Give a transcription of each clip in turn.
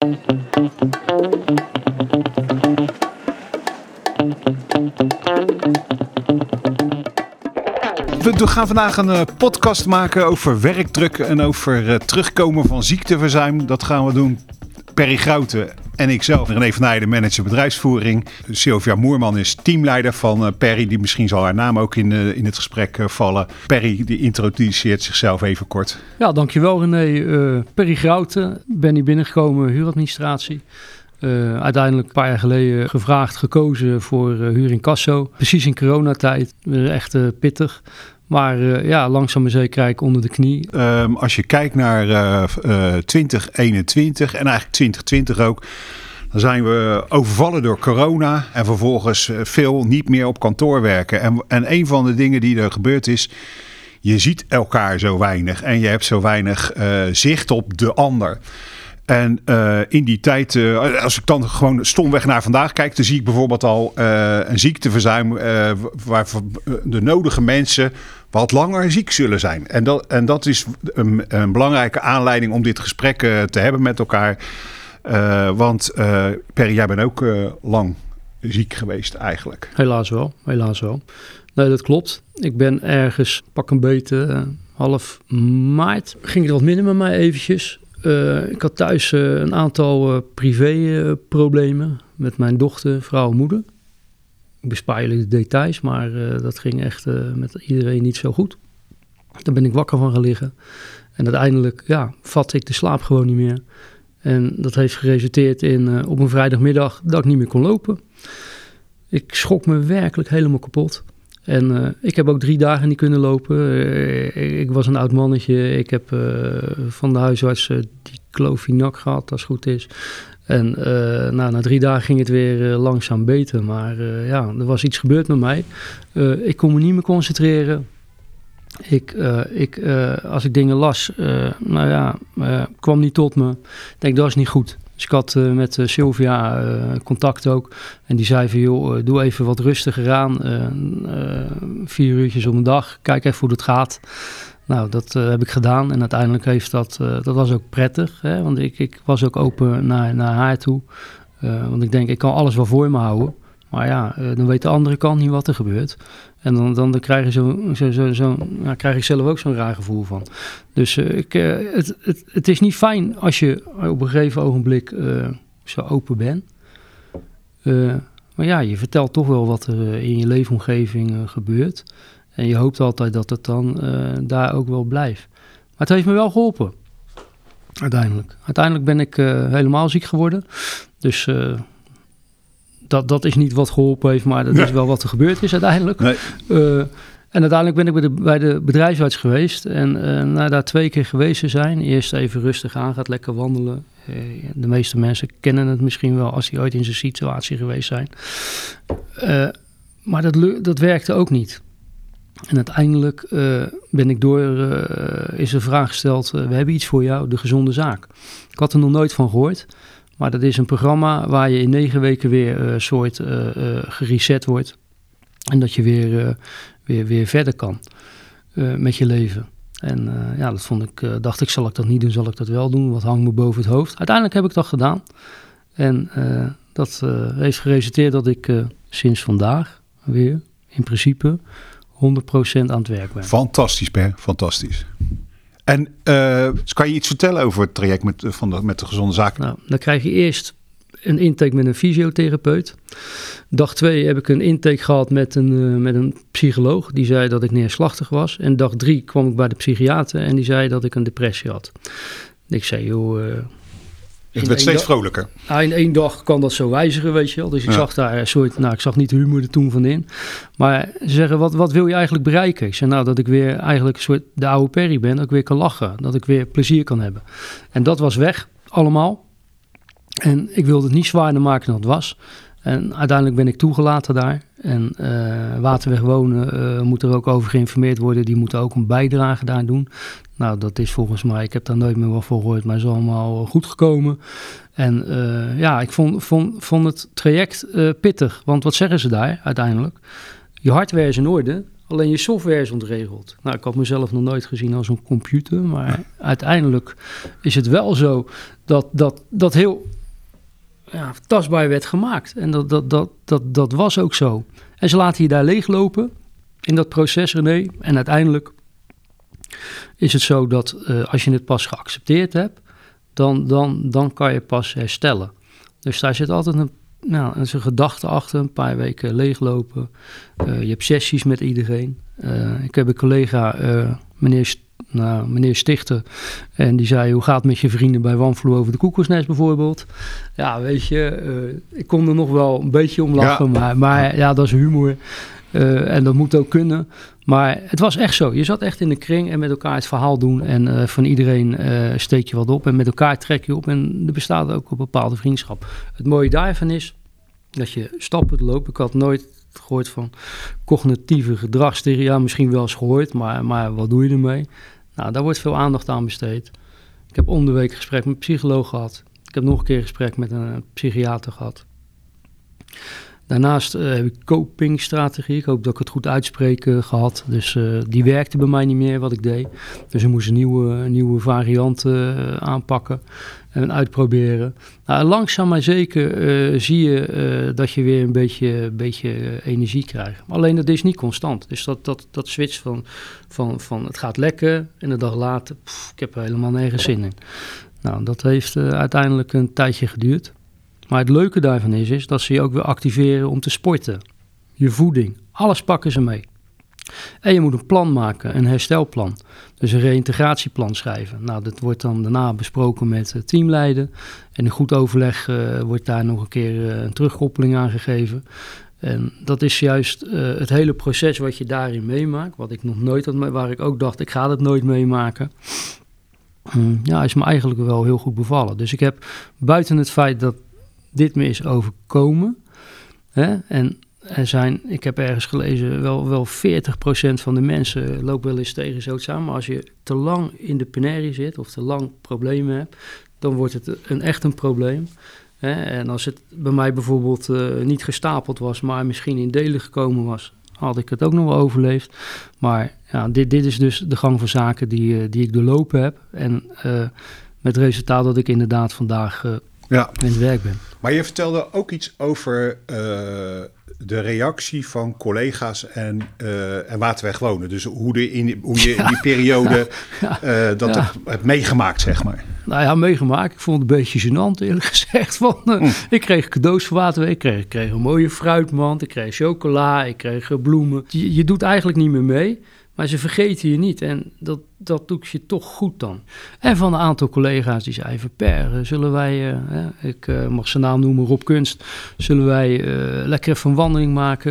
We gaan vandaag een uh, podcast maken over werkdruk en over uh, terugkomen van ziekteverzuim. Dat gaan we doen. Perry Grouten en ikzelf, René van Heijden, manager bedrijfsvoering. Sylvia Moerman is teamleider van uh, Perry, die misschien zal haar naam ook in, in het gesprek vallen. Perry die introduceert zichzelf even kort. Ja, dankjewel René. Perry Grouten, ben hier binnengekomen, huuradministratie. Uh, uiteindelijk een paar jaar geleden gevraagd, gekozen voor uh, huur in Casso. Precies in coronatijd, echt uh, pittig. Maar ja, langzaam maar zeker krijg ik onder de knie. Um, als je kijkt naar 2021 en eigenlijk 2020 ook... Dan zijn we overvallen door corona en vervolgens veel niet meer op kantoor werken. En, en een van de dingen die er gebeurd is, je ziet elkaar zo weinig en je hebt zo weinig zicht op de ander. En uh, in die tijd, uh, als ik dan gewoon stomweg naar vandaag kijk, dan zie ik bijvoorbeeld al uh, een ziekteverzuim waar de nodige mensen wat langer ziek zullen zijn. En dat, en dat is een, een belangrijke aanleiding om dit gesprek te hebben met elkaar. want Perry, jij bent ook lang ziek geweest eigenlijk. Helaas wel, helaas wel. Nee, dat klopt. Ik ben ergens pak een beetje half maart. Ging het wat minder met mij eventjes. Uh, ik had thuis uh, een aantal uh, privé-problemen met mijn dochter, vrouw en moeder. Ik bespaar jullie de details, maar dat ging echt met iedereen niet zo goed. Daar ben ik wakker van gaan liggen. En uiteindelijk ja, vatte ik de slaap gewoon niet meer. En dat heeft geresulteerd in op een vrijdagmiddag dat ik niet meer kon lopen. Ik schrok me werkelijk helemaal kapot. En ik heb ook drie dagen niet kunnen lopen. Ik was een oud mannetje. Ik heb van de huisarts die clovinac gehad, als het goed is. En nou, na drie dagen ging het weer langzaam beter. Maar ja, er was iets gebeurd met mij. ik kon me niet meer concentreren. Ik, ik, als ik dingen las, nou ja, kwam niet tot me. Ik denk, dat is niet goed. Dus ik had met Sylvia contact ook. En die zei van, joh, doe even wat rustiger aan. vier uurtjes om de dag. Kijk even hoe het gaat. Nou, dat heb ik gedaan. En uiteindelijk heeft dat, dat was ook prettig. Hè? Want ik, ik was ook open naar, naar haar toe. want ik denk, ik kan alles wel voor me houden. Maar ja, dan weet de andere kant niet wat er gebeurt. En dan, dan, dan krijg, je zo, zo, zo, zo krijg ik zelf ook zo'n raar gevoel van. Dus ik, het, het, het is niet fijn als je op een gegeven ogenblik zo open bent. maar ja, je vertelt toch wel wat er in je leefomgeving gebeurt. En je hoopt altijd dat het dan daar ook wel blijft. Maar het heeft me wel geholpen. Uiteindelijk. Uiteindelijk ben ik helemaal ziek geworden. Dus dat, dat is niet wat geholpen heeft, maar dat is wel wat er gebeurd is uiteindelijk. Nee. En uiteindelijk ben ik bij de, bij de bedrijfsarts geweest. En na daar twee keer geweest te zijn, eerst even rustig aan, gaat lekker wandelen. De meeste mensen kennen het misschien wel als die ooit in zo'n situatie geweest zijn. maar dat, dat werkte ook niet. En uiteindelijk ben ik door, is de vraag gesteld, we hebben iets voor jou, de gezonde zaak. Ik had er nog nooit van gehoord. Maar dat is een programma waar je in negen weken weer een soort gereset wordt. En dat je weer, weer, weer verder kan met je leven. En ja, dat vond ik, dacht ik, zal ik dat niet doen, zal ik dat wel doen? Wat hangt me boven het hoofd? Uiteindelijk heb ik dat gedaan. En dat heeft geresulteerd dat ik sinds vandaag weer in principe 100% aan het werk ben. Fantastisch, Per. Fantastisch. En uh, kan je iets vertellen over het traject met, van de, met de gezonde zaken? Nou, dan krijg je eerst een intake met een fysiotherapeut. Dag twee heb ik een intake gehad met een, uh, met een psycholoog. Die zei dat ik neerslachtig was. En dag drie kwam ik bij de psychiater en die zei dat ik een depressie had. Ik zei, joh, uh, het werd steeds vrolijker. In één dag kan dat zo wijzigen, weet je wel. Dus ik zag daar een soort, nou, ik zag niet de humor er toen van in. Maar ze zeggen, wat, wat wil je eigenlijk bereiken? Ik zei, nou, dat ik weer eigenlijk een soort de oude Perry ben. Dat ik weer kan lachen. Dat ik weer plezier kan hebben. En dat was weg, allemaal. En ik wilde het niet zwaarder maken dan het was. En uiteindelijk ben ik toegelaten daar. En uh, Waterweg Wonen uh, moet er ook over geïnformeerd worden. Die moeten ook een bijdrage daar doen. Nou, dat is volgens mij, ik heb daar nooit meer wat voor gehoord, maar is allemaal goed gekomen. En uh, ja, ik vond, vond, vond het traject pittig. Want wat zeggen ze daar uiteindelijk? Je hardware is in orde, Alleen je software is ontregeld. Nou, ik had mezelf nog nooit gezien als een computer. Maar uiteindelijk is het wel zo dat dat, dat heel ja, tastbaar werd gemaakt. En dat, dat, dat, dat, dat was ook zo. En ze laten je daar leeglopen in dat proces, René. En uiteindelijk is het zo dat uh, als je het pas geaccepteerd hebt, dan, dan, dan kan je pas herstellen. Dus daar zit altijd een, nou, een gedachte achter, een paar weken leeglopen. Uh, je hebt sessies met iedereen. Uh, ik heb een collega, meneer, nou, meneer Stichter, en die zei, hoe gaat het met je vrienden bij Wanvloer over de koekoesnest bijvoorbeeld? Ja, weet je, ik kon er nog wel een beetje om lachen, Maar, maar ja, dat is humor. Uh, en dat moet ook kunnen. Maar het was echt zo. Je zat echt in de kring en met elkaar het verhaal doen. En uh, van iedereen uh, steek je wat op. En met elkaar trek je op. En er bestaat ook een bepaalde vriendschap. Het mooie daarvan is dat je stappen loopt. Ik had nooit gehoord van cognitieve gedragstheorie. Ja, misschien wel eens gehoord. Maar, maar wat doe je ermee? Nou, daar wordt veel aandacht aan besteed. Ik heb om de week gesprek met een psycholoog gehad. Ik heb nog een keer gesprek met een psychiater gehad. Daarnaast uh, heb ik copingstrategie. Ik hoop dat ik het goed uitspreek uh, gehad. Dus uh, die werkte bij mij niet meer wat ik deed. Dus we moesten nieuwe, nieuwe varianten aanpakken en uitproberen. Nou, langzaam maar zeker zie je dat je weer een beetje, beetje energie krijgt. Alleen dat is niet constant. Dus dat, dat, dat switch van, van, van het gaat lekker en een dag later, ik heb er helemaal nergens zin in. Nou, dat heeft uiteindelijk een tijdje geduurd. Maar het leuke daarvan is, is dat ze je ook weer activeren om te sporten. Je voeding, alles pakken ze mee. En je moet een plan maken, een herstelplan. Dus een reïntegratieplan schrijven. Nou, dat wordt dan daarna besproken met het teamleider. En in goed overleg uh, wordt daar nog een keer uh, een terugkoppeling aan gegeven. En dat is juist het hele proces wat je daarin meemaakt. Wat ik nog nooit had, waar ik ook dacht, ik ga dat nooit meemaken. Hmm, ja, is me eigenlijk wel heel goed bevallen. Dus ik heb buiten het feit dat dit me is overkomen. Hè? En er zijn, ik heb ergens gelezen, wel, wel 40% van de mensen loopt wel eens tegen zoiets aan. Maar als je te lang in de penarie zit of te lang problemen hebt, dan wordt het een, echt een probleem. Hè? En als het bij mij bijvoorbeeld uh, niet gestapeld was, maar misschien in delen gekomen was, had ik het ook nog wel overleefd. Maar ja, dit, dit is dus de gang van zaken die, uh, die ik doorlopen heb. En uh, met resultaat dat ik inderdaad vandaag ja. in het werk ben. Maar je vertelde ook iets over uh, de reactie van collega's en, uh, en Waterweg wonen. Dus hoe, de in, hoe je in die periode ja. uh, dat ja. hebt meegemaakt, zeg maar. Nou ja, meegemaakt. Ik vond het een beetje gênant, eerlijk gezegd. Want, mm. Ik kreeg cadeaus van Waterweg. Ik kreeg, ik kreeg een mooie fruitmand. Ik kreeg chocola. Ik kreeg bloemen. Je, je doet eigenlijk niet meer mee. Maar ze vergeten je niet en dat, dat doet je toch goed dan. En van een aantal collega's die zeiden: Per, eh, zullen wij, uh, ik uh, mag zijn naam noemen, Rob Kunst, zullen wij lekker even een wandeling maken?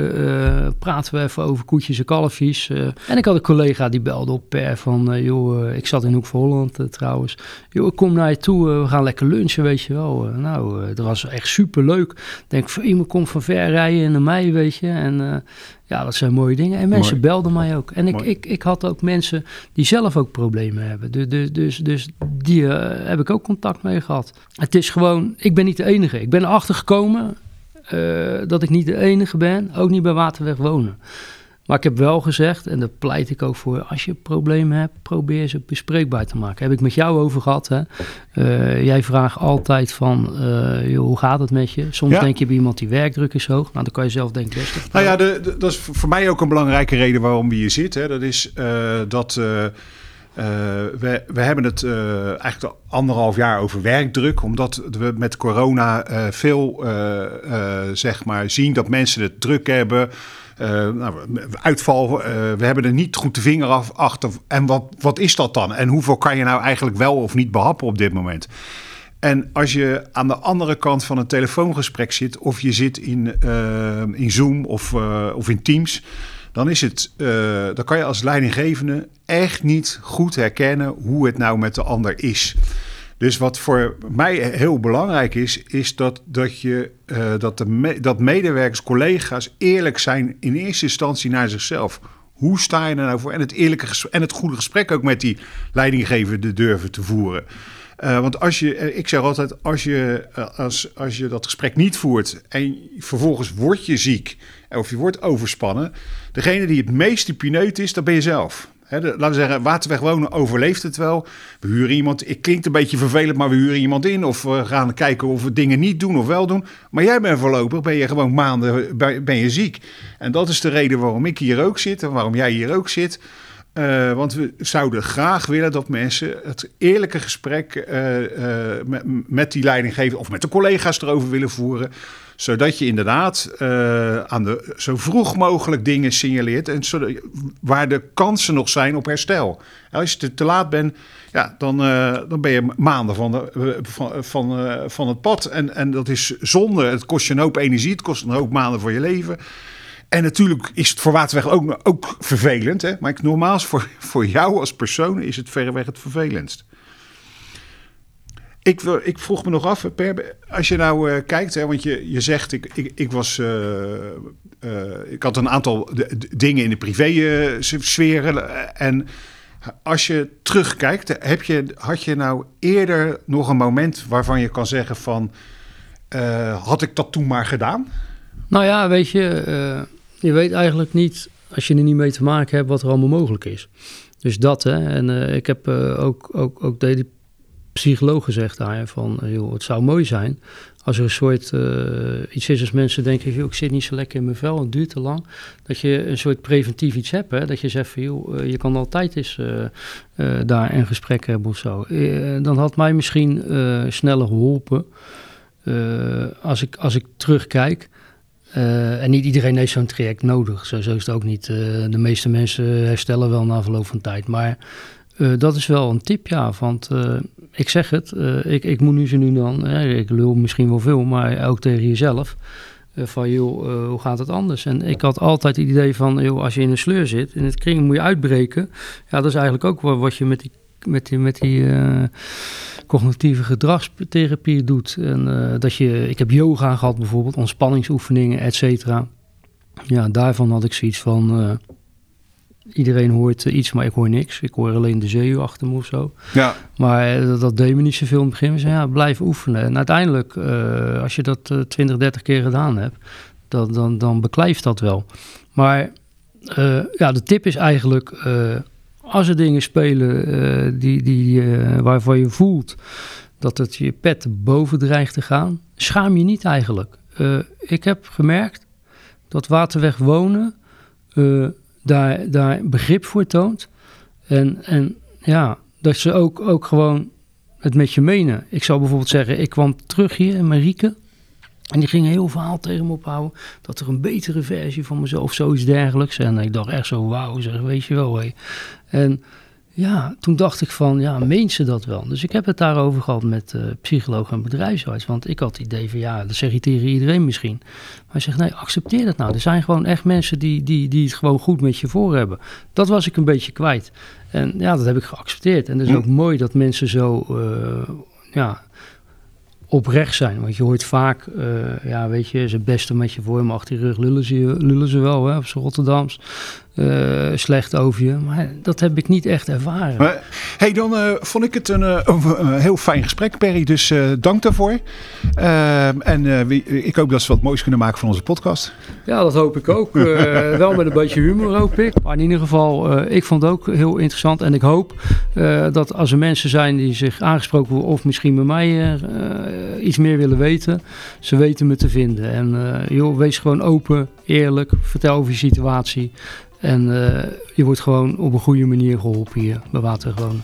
praten we even over koetjes en kalfjes. en ik had een collega die belde op Per van: joh, ik zat in Hoek van Holland trouwens. Joh, ik kom naar je toe, we gaan lekker lunchen, weet je wel. nou, dat was echt super leuk. Denk, iemand komt van ver rijden naar mij, weet je. En ja, dat zijn mooie dingen. En mensen belden mij ook. En ik, ik, ik had ook mensen die zelf ook problemen hebben. Dus, dus, dus, dus die uh, heb ik ook contact mee gehad. Het is gewoon, ik ben niet de enige. Ik ben erachter gekomen uh, dat ik niet de enige ben. Ook niet bij Waterweg wonen. Maar ik heb wel gezegd, en daar pleit ik ook voor, als je problemen hebt, probeer ze bespreekbaar te maken. Heb ik met jou over gehad. Hè? Uh, jij vraagt altijd van, uh, joh, hoe gaat het met je? Soms ja. denk je bij iemand die werkdruk is hoog. Nou, dan kan je zelf denken best. Nou ja, de, de, dat is voor mij ook een belangrijke reden waarom we hier zitten. Dat is uh, dat... we, we hebben het eigenlijk anderhalf jaar over werkdruk, omdat we met corona veel zeg maar zien dat mensen het druk hebben. Nou, uitval, we hebben er niet goed de vinger af achter. En wat, wat is dat dan? En hoeveel kan je nou eigenlijk wel of niet behappen op dit moment? En als je aan de andere kant van een telefoongesprek zit, of je zit in, in Zoom of, of in Teams, dan, is het, dan kan je als leidinggevende echt niet goed herkennen hoe het nou met de ander is. Dus wat voor mij heel belangrijk is, is dat, dat, je, uh, dat, de dat medewerkers, collega's eerlijk zijn in eerste instantie naar zichzelf. Hoe sta je er nou voor? En het eerlijke en het goede gesprek ook met die leidinggevende durven te voeren. Uh, want als je, ik zeg altijd, als je, als, als je dat gesprek niet voert en vervolgens word je ziek of je wordt overspannen, degene die het meest pineut is, dat ben je zelf. Laten we zeggen, Waterweg wonen overleeft het wel. We huren iemand. Ik klinkt een beetje vervelend, maar we huren iemand in. Of we gaan kijken of we dingen niet doen of wel doen. Maar jij bent voorlopig, ben je gewoon maanden ben je ziek. En dat is de reden waarom ik hier ook zit en waarom jij hier ook zit. Uh, want we zouden graag willen dat mensen het eerlijke gesprek uh, uh, met, die leidinggever of met de collega's erover willen voeren zodat je inderdaad aan de, zo vroeg mogelijk dingen signaleert. En waar de kansen nog zijn op herstel. Als je te, laat bent, ja, dan, dan ben je maanden van, de, eh, van, van, van het pad. En, en dat is zonde. Het kost je een hoop energie. Het kost een hoop maanden voor je leven. En natuurlijk is het voor Waterweg ook, ook vervelend. Hè? Maar ik, normaal voor, voor jou als persoon is het verreweg het vervelendst. Ik, ik vroeg me nog af, per, als je nou uh, kijkt, hè, want je, je zegt, ik, ik, ik was, uh, uh, ik had een aantal dingen in de privé-sferen. en als je terugkijkt, heb je, had je nou eerder nog een moment waarvan je kan zeggen van, had ik dat toen maar gedaan? Nou ja, weet je, je weet eigenlijk niet, als je er niet mee te maken hebt, wat er allemaal mogelijk is. Dus dat, hè. En ik heb ook, ook, ook deed psycholoog gezegd daar van, eh, joh, het zou mooi zijn als er een soort iets is als mensen denken, joh, ik zit niet zo lekker in mijn vel, het duurt te lang, dat je een soort preventief iets hebt, hè? dat je zegt van, joh, je kan altijd eens daar een gesprek hebben of zo. dan had mij misschien sneller geholpen als, ik, als ik terugkijk. En niet iedereen heeft zo'n traject nodig. Zo, zo is het ook niet. de meeste mensen herstellen wel na verloop van tijd. Maar dat is wel een tip, ja. Want ik zeg het, ik, ik moet nu ze nu dan, ik lul misschien wel veel, maar ook tegen jezelf. Van joh, hoe gaat het anders? En ik had altijd het idee van, joh, als je in een sleur zit, in het kring moet je uitbreken. Ja, dat is eigenlijk ook wat je met die, met die, met die cognitieve gedragstherapie doet. En dat je, ik heb yoga gehad bijvoorbeeld, ontspanningsoefeningen, et cetera. Ja, daarvan had ik zoiets van Iedereen hoort eh, iets, maar ik hoor niks. Ik hoor alleen de zeeuw achter me of zo. Ja. Maar eh, dat, dat deed me niet zoveel in het begin. We zeiden, ja, blijf oefenen. En uiteindelijk, uh, als je dat uh, 20, 30 keer gedaan hebt, dan, dan, dan beklijft dat wel. Maar ja, de tip is eigenlijk, als er dingen spelen die, die, waarvan je voelt dat het je pet boven dreigt te gaan, schaam je niet eigenlijk. ik heb gemerkt dat waterweg wonen daar, daar begrip voor toont. En, en ja, dat ze ook, ook gewoon het met je menen. Ik zou bijvoorbeeld zeggen, ik kwam terug hier in Marieke. En die ging heel verhaal tegen me ophouden. Dat er een betere versie van mezelf of zoiets dergelijks. En ik dacht echt zo, wauw, zeg, weet je wel. Hé. En ja, toen dacht ik van, ja, ze dat wel? Dus ik heb het daarover gehad met uh, psycholoog en bedrijfsarts. Want ik had het idee van, ja, dat zeg je tegen iedereen misschien. Maar hij zegt, nee, accepteer dat nou. Er zijn gewoon echt mensen die, die, die het gewoon goed met je voor hebben. Dat was ik een beetje kwijt. En ja, dat heb ik geaccepteerd. En het is ook mooi dat mensen zo, uh, ja, oprecht zijn. Want je hoort vaak, uh, ja, weet je, ze beste met je voor, maar achter je rug lullen ze, lullen ze wel, hè, op z'n Rotterdams. Uh, slecht over je. Maar dat heb ik niet echt ervaren. Maar, hey, dan uh, vond ik het een, een, heel fijn gesprek, Perry. Dus dank daarvoor. en wie, ik hoop dat ze wat moois kunnen maken van onze podcast. Ja, dat hoop ik ook. wel met een beetje humor, hoop ik. Maar in ieder geval, ik vond het ook heel interessant. En ik hoop dat als er mensen zijn die zich aangesproken worden... of misschien bij mij iets meer willen weten... ze weten me te vinden. En joh, wees gewoon open, eerlijk. Vertel over je situatie. En uh, je wordt gewoon op een goede manier geholpen hier bij Watergroen.